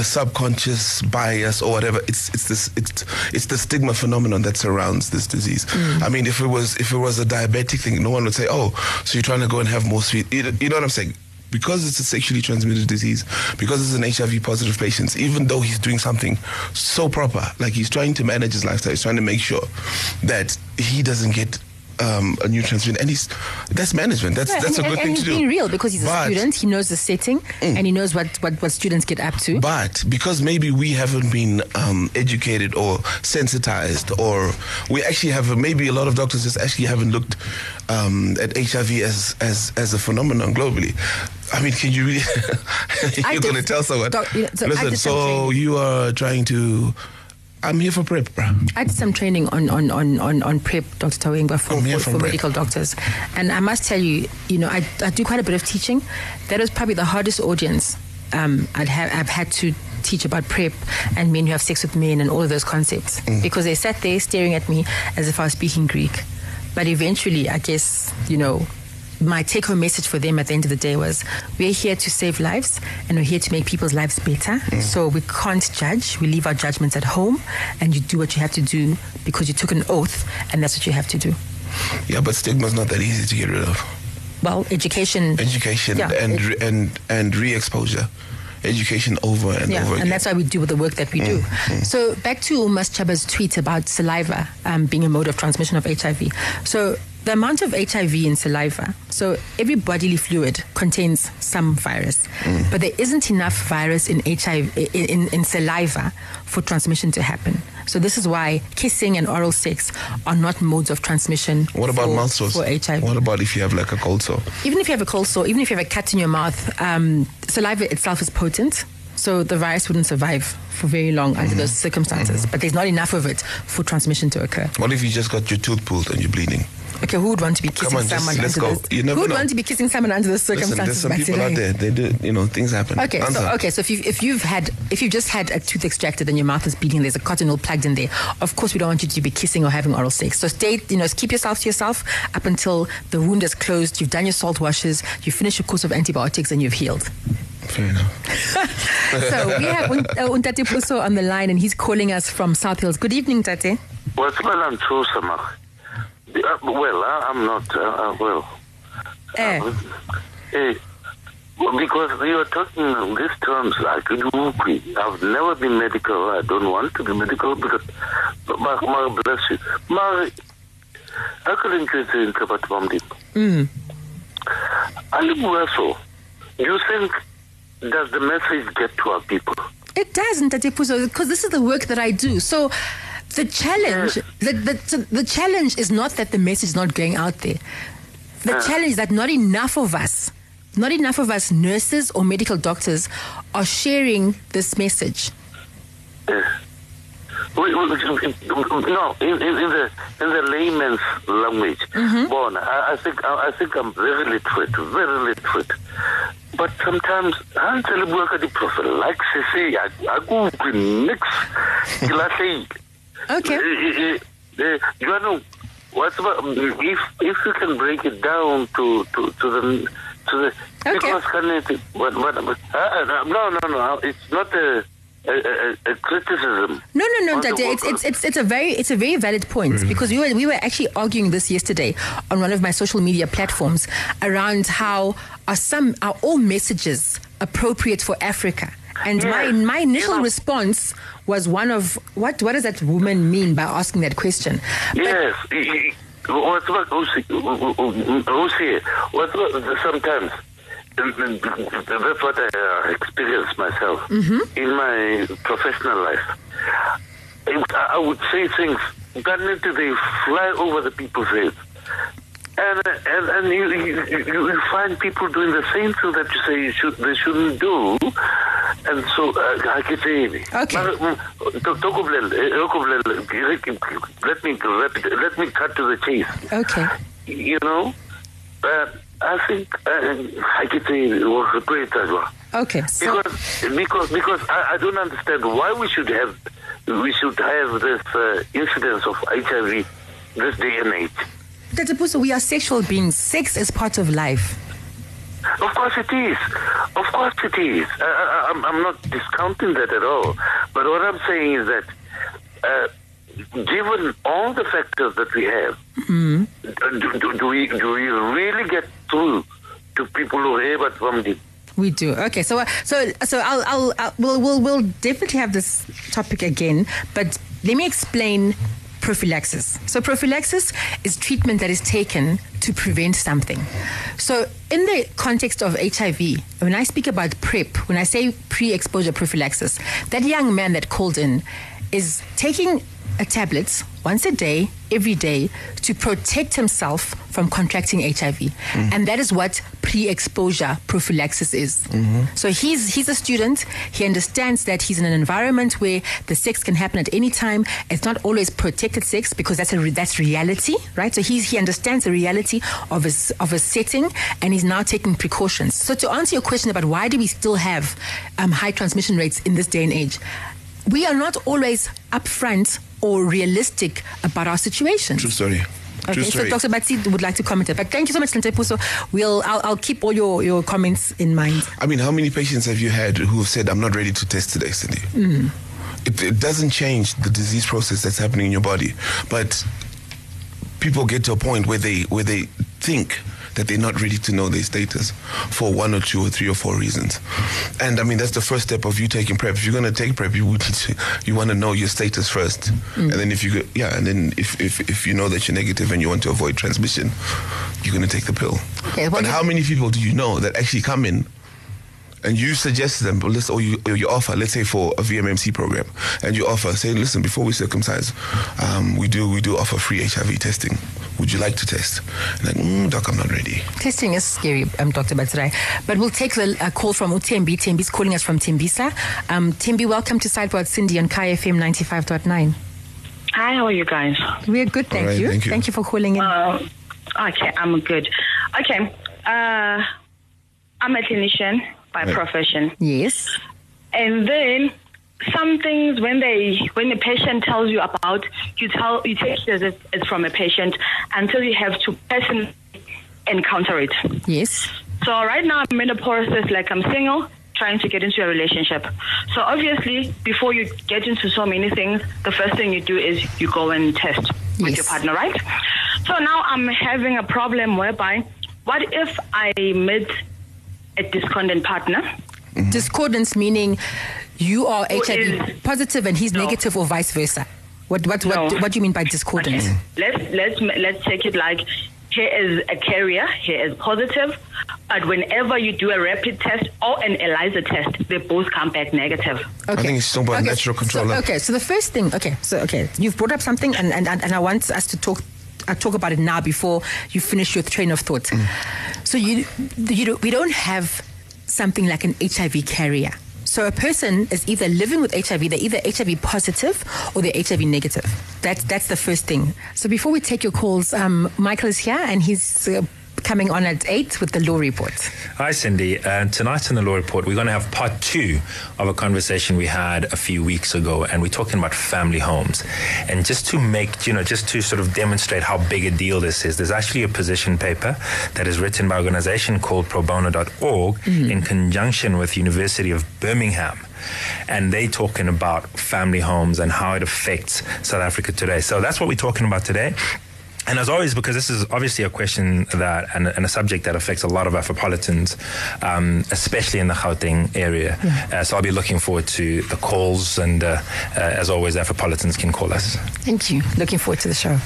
a subconscious bias or whatever. It's it's this it's it's the stigma phenomenon that surrounds this disease. Mm. I mean, if it was if it was a diabetic thing, no one would say, "Oh, so you're trying to go and have more sweet." You know you know what I'm saying? Because it's a sexually transmitted disease, because it's an HIV positive patient, even though he's doing something so proper, like he's trying to manage his lifestyle, he's trying to make sure that he doesn't get um, a new transmission, and he's that's management. That's that's and, a good and thing he's to do. being real because he's a student. He knows the setting and he knows what, what, what students get up to. But because maybe we haven't been um, educated or sensitized, or we actually have maybe a lot of doctors just actually haven't looked um, at HIV as, as as a phenomenon globally. I mean, can you really? [LAUGHS] You're going to tell someone? Doc, you know, so Listen, so you are trying to. I'm here for prep, bro. I did some training on on on on, on PrEP, Dr. Tawengwa, for, for, for medical doctors, and I must tell you, you know, I, I do quite a bit of teaching. That is probably the hardest audience um, I'd have I've had to teach about PrEP and men who have sex with men and all of those concepts Mm. because they sat there staring at me as if I was speaking Greek. But eventually, I guess you know. My take home message for them at the end of the day was we're here to save lives and we're here to make people's lives better. Mm. So we can't judge. We leave our judgments at home and you do what you have to do because you took an oath and that's what you have to do. Yeah, but stigma's not that easy to get rid of. well, education. education Yeah, and it- re- and and re-exposure, education over and Yeah, over again. and that's why we do the work that we do. So back to Umas Chaba's tweet about saliva um, being a mode of transmission of HIV. So the amount of HIV in saliva, so every bodily fluid contains some virus, mm. but there isn't enough virus in HIV in, in, saliva for transmission to happen. So this is why kissing and oral sex are not modes of transmission. what about for, mouth sores? for HIV? What about if you have like a cold sore? even if you have a cold sore, even if you have a cut in your mouth, um, saliva itself is potent. So the virus wouldn't survive for very long under those mm-hmm. circumstances. Mm-hmm. But there's not enough of it for transmission to occur. What if you just got your tooth pulled and you're bleeding? Okay, who would want to be kissing on, just- someone let's under go. those? You never who would know. want to be kissing someone under those Listen, there's circumstances? some people out there. They do, you know, things happen. Okay, Answer. so okay, so if you if you've had if you've just had a tooth extracted and your mouth is bleeding, there's a cotton wool plugged in there. Of course, we don't want you to be kissing or having oral sex. So stay, you know, keep yourself to yourself up until the wound is closed. You've done your salt washes, you finish your course of antibiotics, and you've healed. Fair enough. [LAUGHS] so we have Un- uh, Untate Puso on the line, and he's calling us from South Hills. Good evening, Tate. What's well, I'm true, Samach. Uh, well, uh, I'm not, uh, uh, well. Eh, Eh, well, because you are talking in these terms like. I've never been medical. I don't want to be medical because, but, my bless you. My, I couldn't get into about Bomdi. mm. Alibuaso, you think, does the message get to our people? It does, Ntate Puso, because this is the work that I do. So the challenge, the, the, the challenge is not that the message is not going out there. The uh. challenge is that not enough of us, not enough of us nurses or medical doctors are sharing this message. Uh. We, we, no, in, in, in the in the layman's language, mm-hmm. Bon, I, I think I, I think I'm very literate, very literate. But sometimes ha ntse le bua ka di-prophylaxis a a ke utlwe nix ke latlheile Okay. Eh, eh, eh, Joanna, what's about, if if you can break it down to to to the to the Okay. because can it, what, what, uh, uh, no no no it's not a a, a, a criticism. No, no, no, on the Dade. It's, it's, it's, it's a very it's a very valid point because we were we were actually arguing this yesterday on one of my social media platforms around how are some are all messages appropriate for Africa. And my my initial Yeah. response was one of what what does that woman mean by asking that question? Yes. What's about Usi? Usi. What's about sometimes? That's what I uh, experienced myself in my professional life. I would say things, until they fly over the people's heads. And, uh, and and you, you, you find people doing the same thing that you say you should they shouldn't do, and so uh, I can say Okay. Maar, to- toko blel, eh, let me let, let me cut to the chase okay. you know, uh, I think uh, I could say it was a great as well. Okay. So Because because because I, I don't understand why we should have we should have this uh, incidence of HIV this day and age. Dr. Puso, we are sexual beings. Sex is part of life. Of course it is. Of course it is. I, I, I'm, I'm not discounting that at all. But what I'm saying is that uh, given all the factors that we have, uh, do, do, do we do we really get through to people who have it from the We do. Okay, so uh, so so I'll, I'll, I'll we'll, we'll we'll definitely have this topic again, but let me explain prophylaxis. So prophylaxis is treatment that is taken to prevent something. So in the context of HIV, when I speak about PrEP, when I say pre-exposure prophylaxis, that young man that called in is taking a tablet once a day, every day, to protect himself from contracting HIV. And that is what pre exposure prophylaxis is. So he's, he's a student. He understands that he's in an environment where the sex can happen at any time. It's not always protected sex because that's, a that's reality, right? So he's, he understands the reality of his, of his setting and he's now taking precautions. So to answer your question about why do we still have um, high transmission rates in this day and age, we are not always upfront or realistic about our situation. True story. Okay, True so story. Dr. Batsi would like to comment it. But thank you so much, Ntepuso. We'll, I'll, I'll keep all your, your comments in mind. I mean, how many patients have you had who have said, I'm not ready to test today, Sindi? Mm-hmm. It, it doesn't change the disease process that's happening in your body. But people get to a point where they where they think that they're not ready to know their status for one or two or three or four reasons. And I mean, that's the first step of you taking prep. If you're going to take prep, you would need [LAUGHS] to, you want to know your status first, and then if you go, yeah, and then if, if if you know that you're negative and you want to avoid transmission, you're going to take the pill. Okay, how many people do you know that actually come in? And you suggest to them, but let's, or you, or you offer, let's say for a VMMC program, and you offer, say, listen, before we circumcise, um, we do we do offer free HIV testing. Would you like to test? And like, mm, doc, I'm not ready. Testing is scary, um, Dr. Batsirai. But we'll take the uh, call from Utembi. Tembi's calling us from Tembisa. Um, Tembi, welcome to Sidebar Sindi on Kaya FM 95.9. Hi, how are you guys? We're good, thank, right, you. thank you. for calling in. Uh, okay, I'm good. Okay, uh, I'm a clinician by Right. profession, yes. and then some things when they when the patient tells you about, you tell you take it as if it's from a patient until you have to personally encounter it. Yes. So right now I'm in a process like I'm single, trying to get into a relationship. So obviously, before you get into so many things, the first thing you do is you go and test with your partner, right? So now I'm having a problem whereby, what if I meet a discordant partner? Mm-hmm. Discordance meaning you are Who HIV is- positive and he's No. negative or vice versa. What, what, what, No. what do you mean by discordance? Okay. Let's let's let's take it like here is a carrier, here is positive, but whenever you do a rapid test or an ELISA test, they both come back negative. Okay. I think it's talking about natural so- control. okay, so the first thing, okay, so okay, you've brought up something, and and, and, and I want us to talk. I talk about it now before you finish your train of thought. Mm. So you, you don't, we don't have something like an HIV carrier. So a person is either living with HIV, they're either HIV positive or they're HIV negative. That's that's the first thing. So before we take your calls, um, Michael is here and he's uh, coming on at eight with the law report. Hi, Sindi. Uh, tonight on the Law Report, we're going to have part two of a conversation we had a few weeks ago, and we're talking about family homes. And just to make, you know, just to sort of demonstrate how big a deal this is, there's actually a position paper that is written by an organization called probono.org in conjunction with University of Birmingham. And they're talking about family homes and how it affects South Africa today. So that's what we're talking about today. And as always, because this is obviously a question that and, and a subject that affects a lot of Afropolitans, um, especially in the Gauteng area. Uh, so I'll be looking forward to the calls, and uh, uh, as always, Afropolitans can call us. Thank you. Looking forward to the show.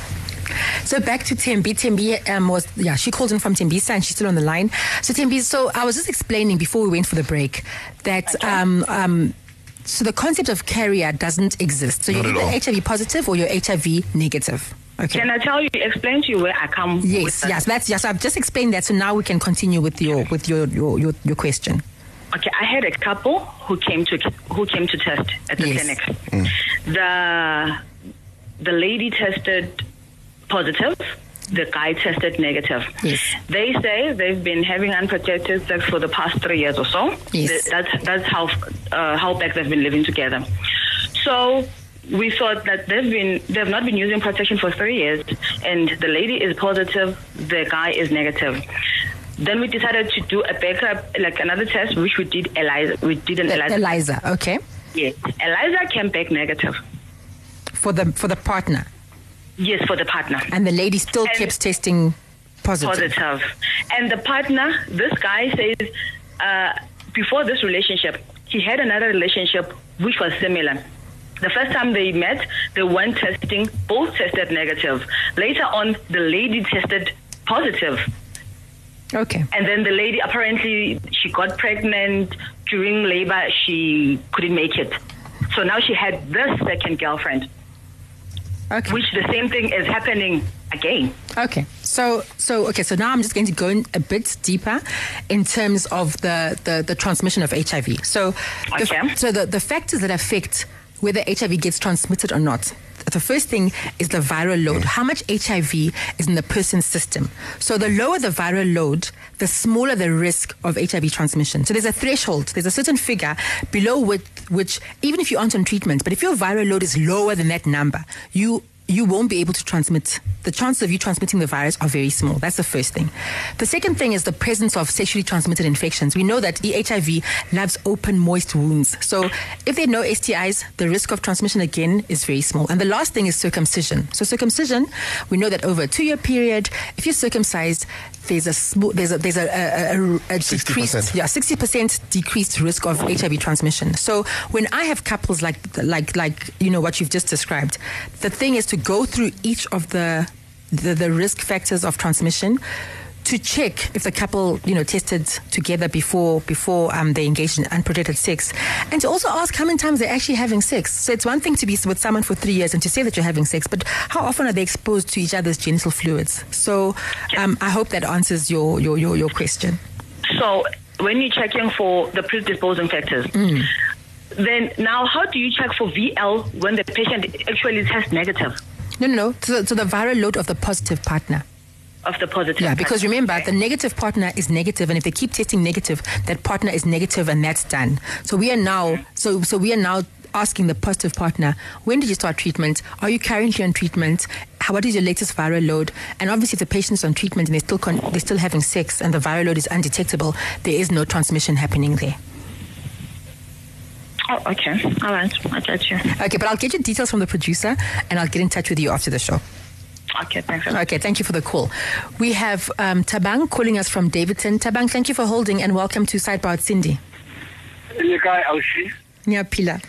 So back to Tembi. Tembi um, was yeah, she called in from Tembisa and she's still on the line. So Tembi, so I was just explaining before we went for the break that um, um, so the concept of carrier doesn't exist. So Not you're either HIV positive or you're HIV negative. Okay. Can I tell you, explain to you where I come? with yes, that? yes, that's yes. I've just explained that, so now we can continue with your with your your your, your question. Okay, I had a couple who came to who came to test at the Yes. clinic. The the lady tested positive. The guy tested negative. Yes. They say they've been having unprotected sex for the past three years or so. Yes. Th- That's that's how uh, how back they've been living together. So we thought that they've been they've not been using protection for three years, and the lady is positive, the guy is negative. Then we decided to do a backup, like another test, which we did ELISA. We did an ELISA. ELISA, okay, Yes, ELISA came back negative. for the for the partner, Yes, for the partner. and the lady still And- keeps testing positive. positive. And the partner, this guy says, uh, before this relationship, he had another relationship which was similar. The first time they met, they went testing, both tested negative. Later on, the lady tested positive. Okay. And then the lady apparently she got pregnant during labor. She couldn't make it, so now she had this second girlfriend, Okay. which the same thing is happening again. Okay. So so okay, so now I'm just going to go in a bit deeper in terms of the the, the transmission of HIV. So the, Okay. so the, the factors that affect whether HIV gets transmitted or not. The first thing is the viral load. Mm. How much HIV is in the person's system? So the lower the viral load, the smaller the risk of HIV transmission. So there's a threshold, there's a certain figure below which, which even if you aren't on treatment, but if your viral load is lower than that number, you you won't be able to transmit. The chances of you transmitting the virus are very small. That's the first thing. The second thing is the presence of sexually transmitted infections. We know that HIV loves open, moist wounds. So if there are no STIs, the risk of transmission again is very small. And the last thing is circumcision. So circumcision, we know that over a two-year period, if you're circumcised, there's a small, there's a there's a, a, a, a 60%. decreased yeah 60% decreased risk of HIV transmission. So when I have couples like like like you know what you've just described, the thing is to go through each of the the, the risk factors of transmission to check if the couple you know tested together before before um, they engaged in unprotected sex. And to also ask how many times they're actually having sex. So it's one thing to be with someone for three years and to say that you're having sex but how often are they exposed to each other's genital fluids? So um, i hope that answers your your your, your question. So when you're checking for the predisposing factors, then now how do you check for VL when the patient actually tests negative no no no so, so the viral load of the positive partner of the positive? Yeah, because remember, Okay. the negative partner is negative, and if they keep testing negative, that partner is negative, and that's done. So we are now, so so we are now asking the positive partner, when did you start treatment? Are you currently on treatment? How, what is your latest viral load? And obviously, if the patient's on treatment and they're still con- they're still having sex, and the viral load is undetectable, there is no transmission happening there. Oh, okay. All right. I got you. Okay, but I'll get you details from the producer, and I'll get in touch with you after the show. Okay, thanks. Okay, thank you for the call. We have um, Tabang calling us from Daveyton. Tabang, thank you for holding, and welcome to Sidebar with Sindi. le kae ausi Ngiyaphila.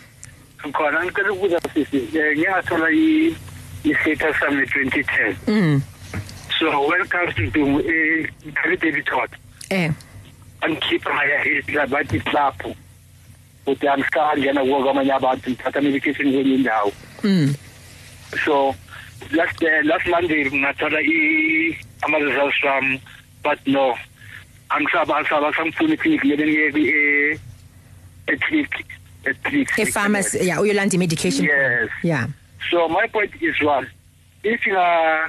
khona ngicela ukubuza sisi um ngingathola i-status sami ne-2010 Mm. so when it comes to um i-debit card Eh. angikhipha ngaya bathi lapho ukuthi angisangena kuwo kwamanye abantu ngithatha medication kwenye indawo Mm. so last uh, last monday ngathola ama-results wami but no angisaba angisaba sangifuna iclinic lebe ngiyeke eclinic eclinic E-pharmacy, yeah, uyolanda medication. Yes. Yeah. So my point is one, if you uh,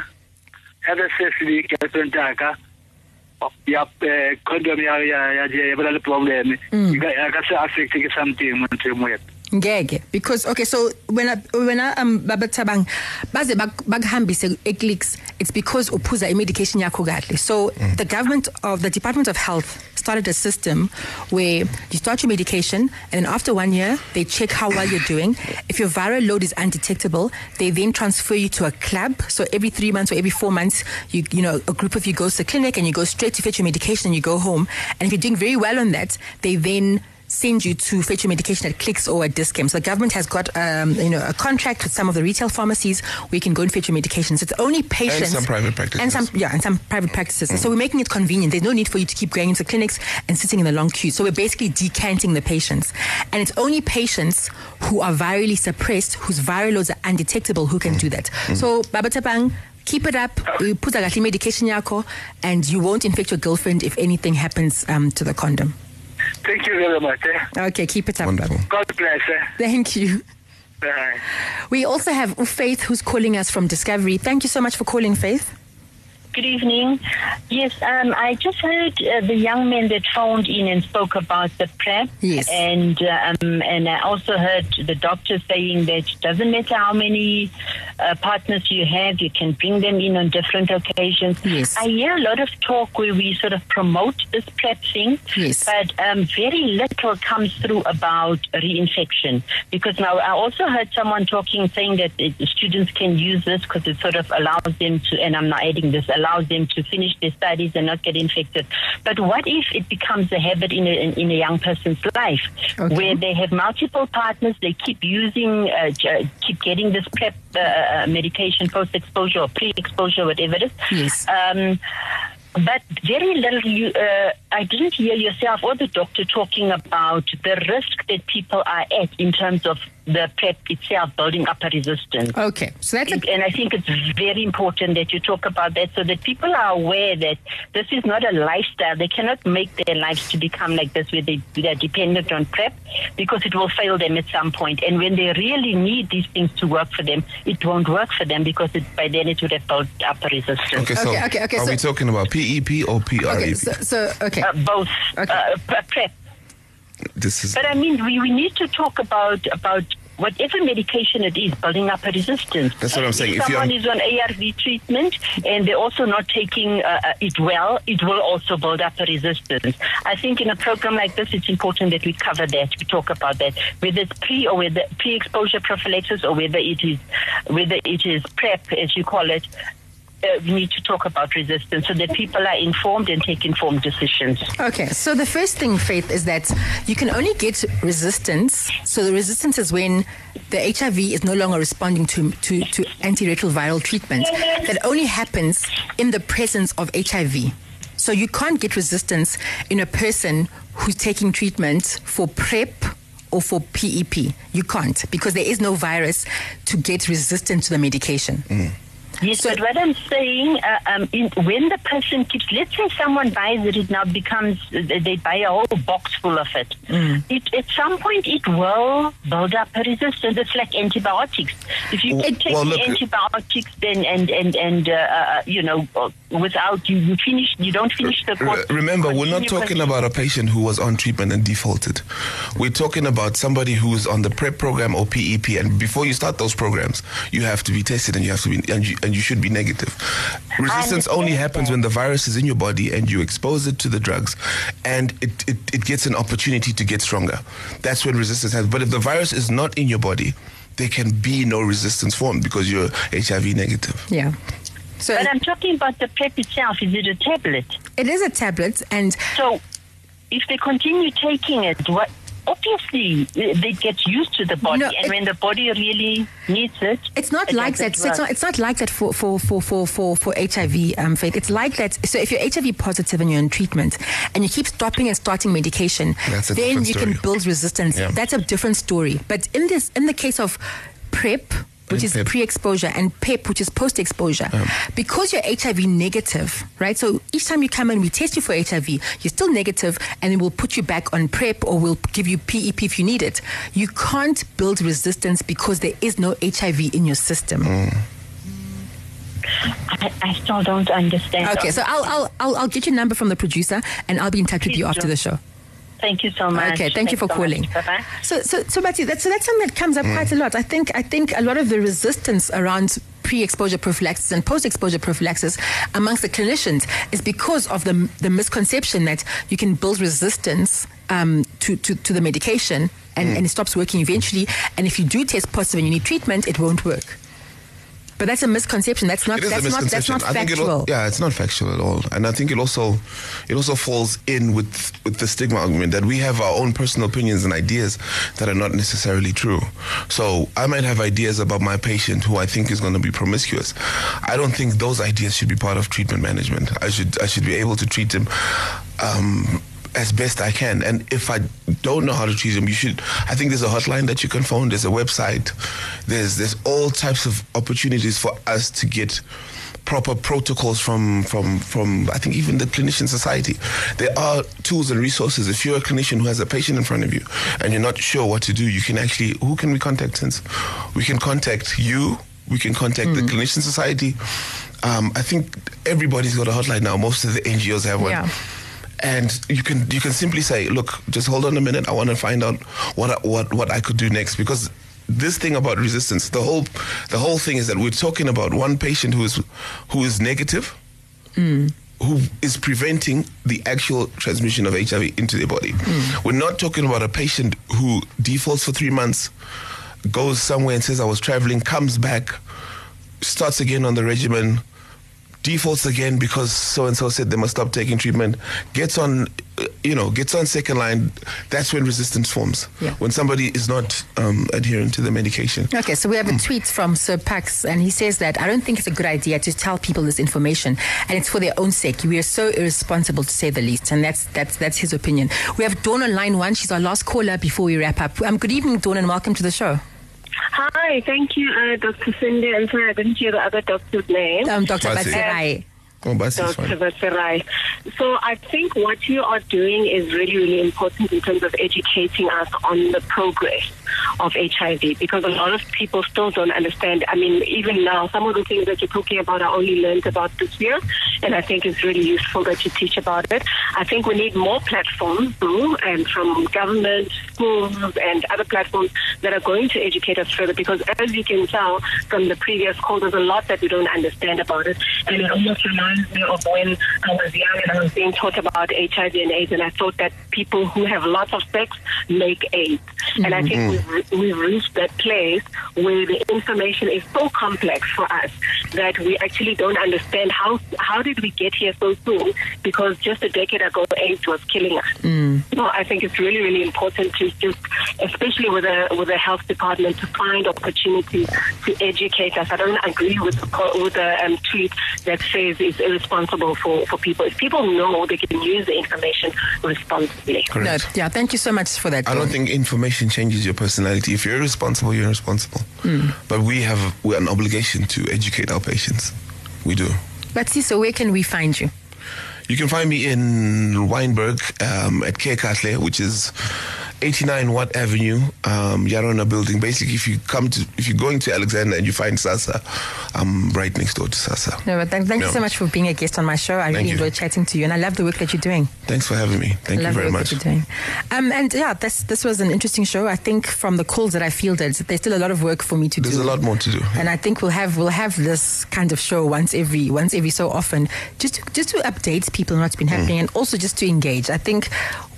have a with girlfriend taka, ya uh, condom ya ya ya ya ya le problem, Mm. you got I can affect ke something manje moya. Ngeke. Because okay so when I, when I, um babatabang baze bak- bakuhambise eclicks it's because uphuza medication yakho kahle. So the government of the department of health started a system where you start your medication and then after one year they check how well you're doing. If your viral load is undetectable they then transfer you to a club. So every 3 months or every 4 months you you know a group of you goes to the clinic and you go straight to fetch your medication and you go home. And if you're doing very well on that they then send you to fetch your medication at Clicks or at Dis-Chem. So the government has got, um, you know, a contract with some of the retail pharmacies where you can go and fetch your medications. It's only patients some private practices. and some yeah, and some private practices. So we're making it convenient. There's no need for you to keep going into clinics and sitting in the long queue. So we're basically decanting the patients, and it's only patients who are virally suppressed, whose viral loads are undetectable, who can do that. So Baba Tabang. Keep it up. Put a medication yako, and you won't infect your girlfriend if anything happens um, to the condom. Thank you very much. Eh? Okay, keep it up. Wonderful. God bless. Eh? Thank you. Bye. We also have Faith who's calling us from Discovery. Thank you so much for calling, Faith. Good evening. Yes, um, I just heard uh, the young man that phoned in and spoke about the PrEP. Yes. And um, and I also heard the doctor saying that it doesn't matter how many uh, partners you have, you can bring them in on different occasions. Yes. I hear a lot of talk where we sort of promote this PrEP thing. Yes. But um, very little comes through about reinfection. Because now I also heard someone talking saying that it, students can use this because it sort of allows them to, and I'm not adding this, allows them to finish their studies and not get infected. But what if it becomes a habit in a, in, a young person's life Okay. where they have multiple partners, they keep using, uh, keep getting this PrEP uh, uh, medication post exposure or pre exposure, whatever it is. Yes. Um, but very little, you, uh, I didn't hear yourself or the doctor talking about the risk that people are at in terms of the PrEP itself building up a resistance. Okay, so that's a, And I think it's very important that you talk about that so that people are aware that this is not a lifestyle. They cannot make their lives to become like this where they, they're dependent on PrEP because it will fail them at some point. And when they really need these things to work for them, it won't work for them because it, by then it would have built up a resistance. Okay, so Okay, okay, okay, are so- we talking about PEP or PREP? okay. So, so okay. Uh, both Okay. uh, PrEP. This is But I mean, we, we need to talk about about whatever medication it is, building up a resistance. That's what I'm saying. If If someone is on ARV treatment and they're also not taking uh, uh, it well, it will also build up a resistance. I think in a program like this, it's important that we cover that, we talk about that, whether it's pre or whether pre-exposure prophylaxis or whether it is whether it is PrEP, as you call it. Uh, we need to talk about resistance so that people are informed and take informed decisions. Okay, so the first thing, Faith, is that you can only get resistance. So the resistance is when the HIV is no longer responding to, to, to antiretroviral treatment. That only happens in the presence of HIV. So you can't get resistance in a person who's taking treatment for PrEP or for PEP. You can't because there is no virus to get resistant to the medication. Yes, but what I'm saying, uh, um, in, when the person keeps, let's say someone buys it, it now becomes, uh, they buy a whole box full of it. it. At some point, it will build up a resistance. It's like antibiotics. If you Well- keep taking well, look- antibiotics, then and and and uh, uh, you know, uh, without you, you finish, you don't finish the course. Re- Remember, we're not talking about a patient who was on treatment and defaulted. We're talking about somebody who's on the PrEP program or PEP, and before you start those programs, you have to be tested and you have to be and you, and you should be negative. Resistance only happens when the virus is in your body and you expose it to the drugs, and it, it, it gets an opportunity to get stronger. That's when resistance happens. But if the virus is not in your body, there can be no resistance formed because you're HIV negative. Yeah. So But I'm talking about the PrEP itself. Is it a tablet? it is a tablet, and So, if they continue taking it, what? Obviously, they get used to the body, No, and it- when the body really needs it, It's not it like that. So it's not, it's not like that for, for, for, for, for, for HIV, um, Faith. It's like that. So if you're HIV positive and you're in treatment and you keep stopping and starting medication, then you story. can build resistance. Yeah. That's a different story. But in this, in the case of PrEP, which And is PEP. pre-exposure, and PEP, which is post-exposure, because you're HIV negative, right? So each time you come in, we test you for HIV. You're still negative, and then we'll put you back on PrEP, or we'll give you PEP if you need it. You can't build resistance because there is no HIV in your system. Mm. I, I still don't understand. Okay, so I'll, I'll I'll I'll get your number from the producer, and I'll be in touch with you after the show. Thank you so much. Okay, thank you for so calling. much. Bye-bye. So, so, so, Matthew, that's, so that's something that comes up quite a lot. I think, I think a lot of the resistance around pre-exposure prophylaxis and post-exposure prophylaxis amongst the clinicians is because of the the misconception that you can build resistance um, to, to to the medication and, and it stops working eventually. And if you do test positive and you need treatment, it won't work. But that's a misconception. That's not. That's not. That's not think it factual. yeah, it's not factual at all, and I think it also it also falls in with with the stigma argument that we have our own personal opinions and ideas that are not necessarily true. So I might have ideas about my patient who I think is going to be promiscuous. I don't think those ideas should be part of treatment management. I should I should be able to treat him. Um, as best I can. And if I don't know how to treat them, you should. I think there's a hotline that you can phone. There's a website. There's there's all types of opportunities for us to get proper protocols from from from I think even the clinician society. There are tools and resources. If you're a clinician who has a patient in front of you and you're not sure what to do, you can actually who can we contact since we can contact you. We can contact the clinician society. Um, I think everybody's got a hotline now. Most of the NGOs have one Yeah. And you can you can simply say, look, just hold on a minute. I want to find out what I- what what I could do next because this thing about resistance, the whole the whole thing is that we're talking about one patient who is who is negative, hmm. who is preventing the actual transmission of HIV into their body. Hmm. We're not talking about a patient who defaults for three months, goes somewhere and says I was traveling, comes back, starts again on the regimen, defaults again because so and so said they must stop taking treatment, gets on, you know, gets on second line. That's when resistance forms. Yeah. When somebody is not um, adherent to the medication. Okay, so we have a tweet from Sir Pax, and he says that I don't think it's a good idea to tell people this information, and it's for their own sake. We are so irresponsible, to say the least, and that's that's that's his opinion. We have Dawn on line one. She's our last caller before we wrap up. Um, good evening, Dawn, and welcome to the show. Hi, thank you, uh, Dr. Sindi. I'm sorry I didn't hear the other doctor's name. Um, Dr. Batsi. Batsirai. Oh, Dr. fine. So I think what you are doing is really, really important in terms of educating us on the progress of HIV because a lot of people still don't understand. I mean, even now, some of the things that you're talking about I only learned about this year. and I think it's really useful that you teach about it. I think we need more platforms, too, and from government, schools, and other platforms that are going to educate us further. Because as you can tell from the previous call, there's a lot that we don't understand about it, and it almost reminds me of when I was young and I was being taught about HIV and AIDS, and I thought that people who have lots of sex make AIDS, and I think mm-hmm. we've, we've reached that place where the information is so complex for us that we actually don't understand how how did we get here so soon? Because just a decade ago, AIDS was killing us. Mm. So I think it's really, really important to just, especially with the with the health department, to find opportunities to educate us. I don't agree with the, with the um, tweet that says it's irresponsible for, for people. If people know they can use the information responsibly. No, yeah, thank you so much for that. I don't think information changes your personality. If you're responsible, you're responsible. Mm. But we have we're an obligation to educate our patients. We do. But see, so where can we find you? You can find me in Wynberg um, at K Katle, which is 89 Watt Avenue, um, Yarona building. Basically, if you come to, if you're going to Alexandra and you find Sasa, I'm right next door to Sasa. No, but thank, thank you so much for being a guest on my show. I Thank really you. enjoyed chatting to you, and I love the work that you're doing. Thanks for having me. Thank I you very the work much. that you're doing. Um, and yeah, this this was an interesting show. I think from the calls that I fielded, there's still a lot of work for me to There's do. There's a lot more to do. And I think we'll have we'll have this kind of show once every once every so often, just to, just to update people on what's been Mm. happening, and also just to engage. I think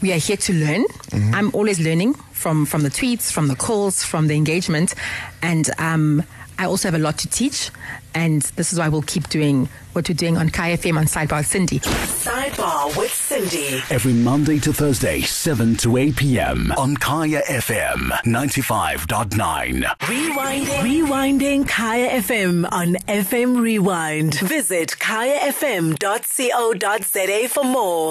we are here to learn. Mm-hmm. I'm always learning from from the tweets, from the calls, from the engagement, and um, I also have a lot to teach. And this is why we'll keep doing what we're doing on Kaya FM on Sidebar with Sindi. Sidebar with Sindi. Every Monday to Thursday, 7 to 8 p.m. on Kaya FM 95.9. Rewinding. Rewinding Kaya FM on FM Rewind. Visit kayafm.co.za for more.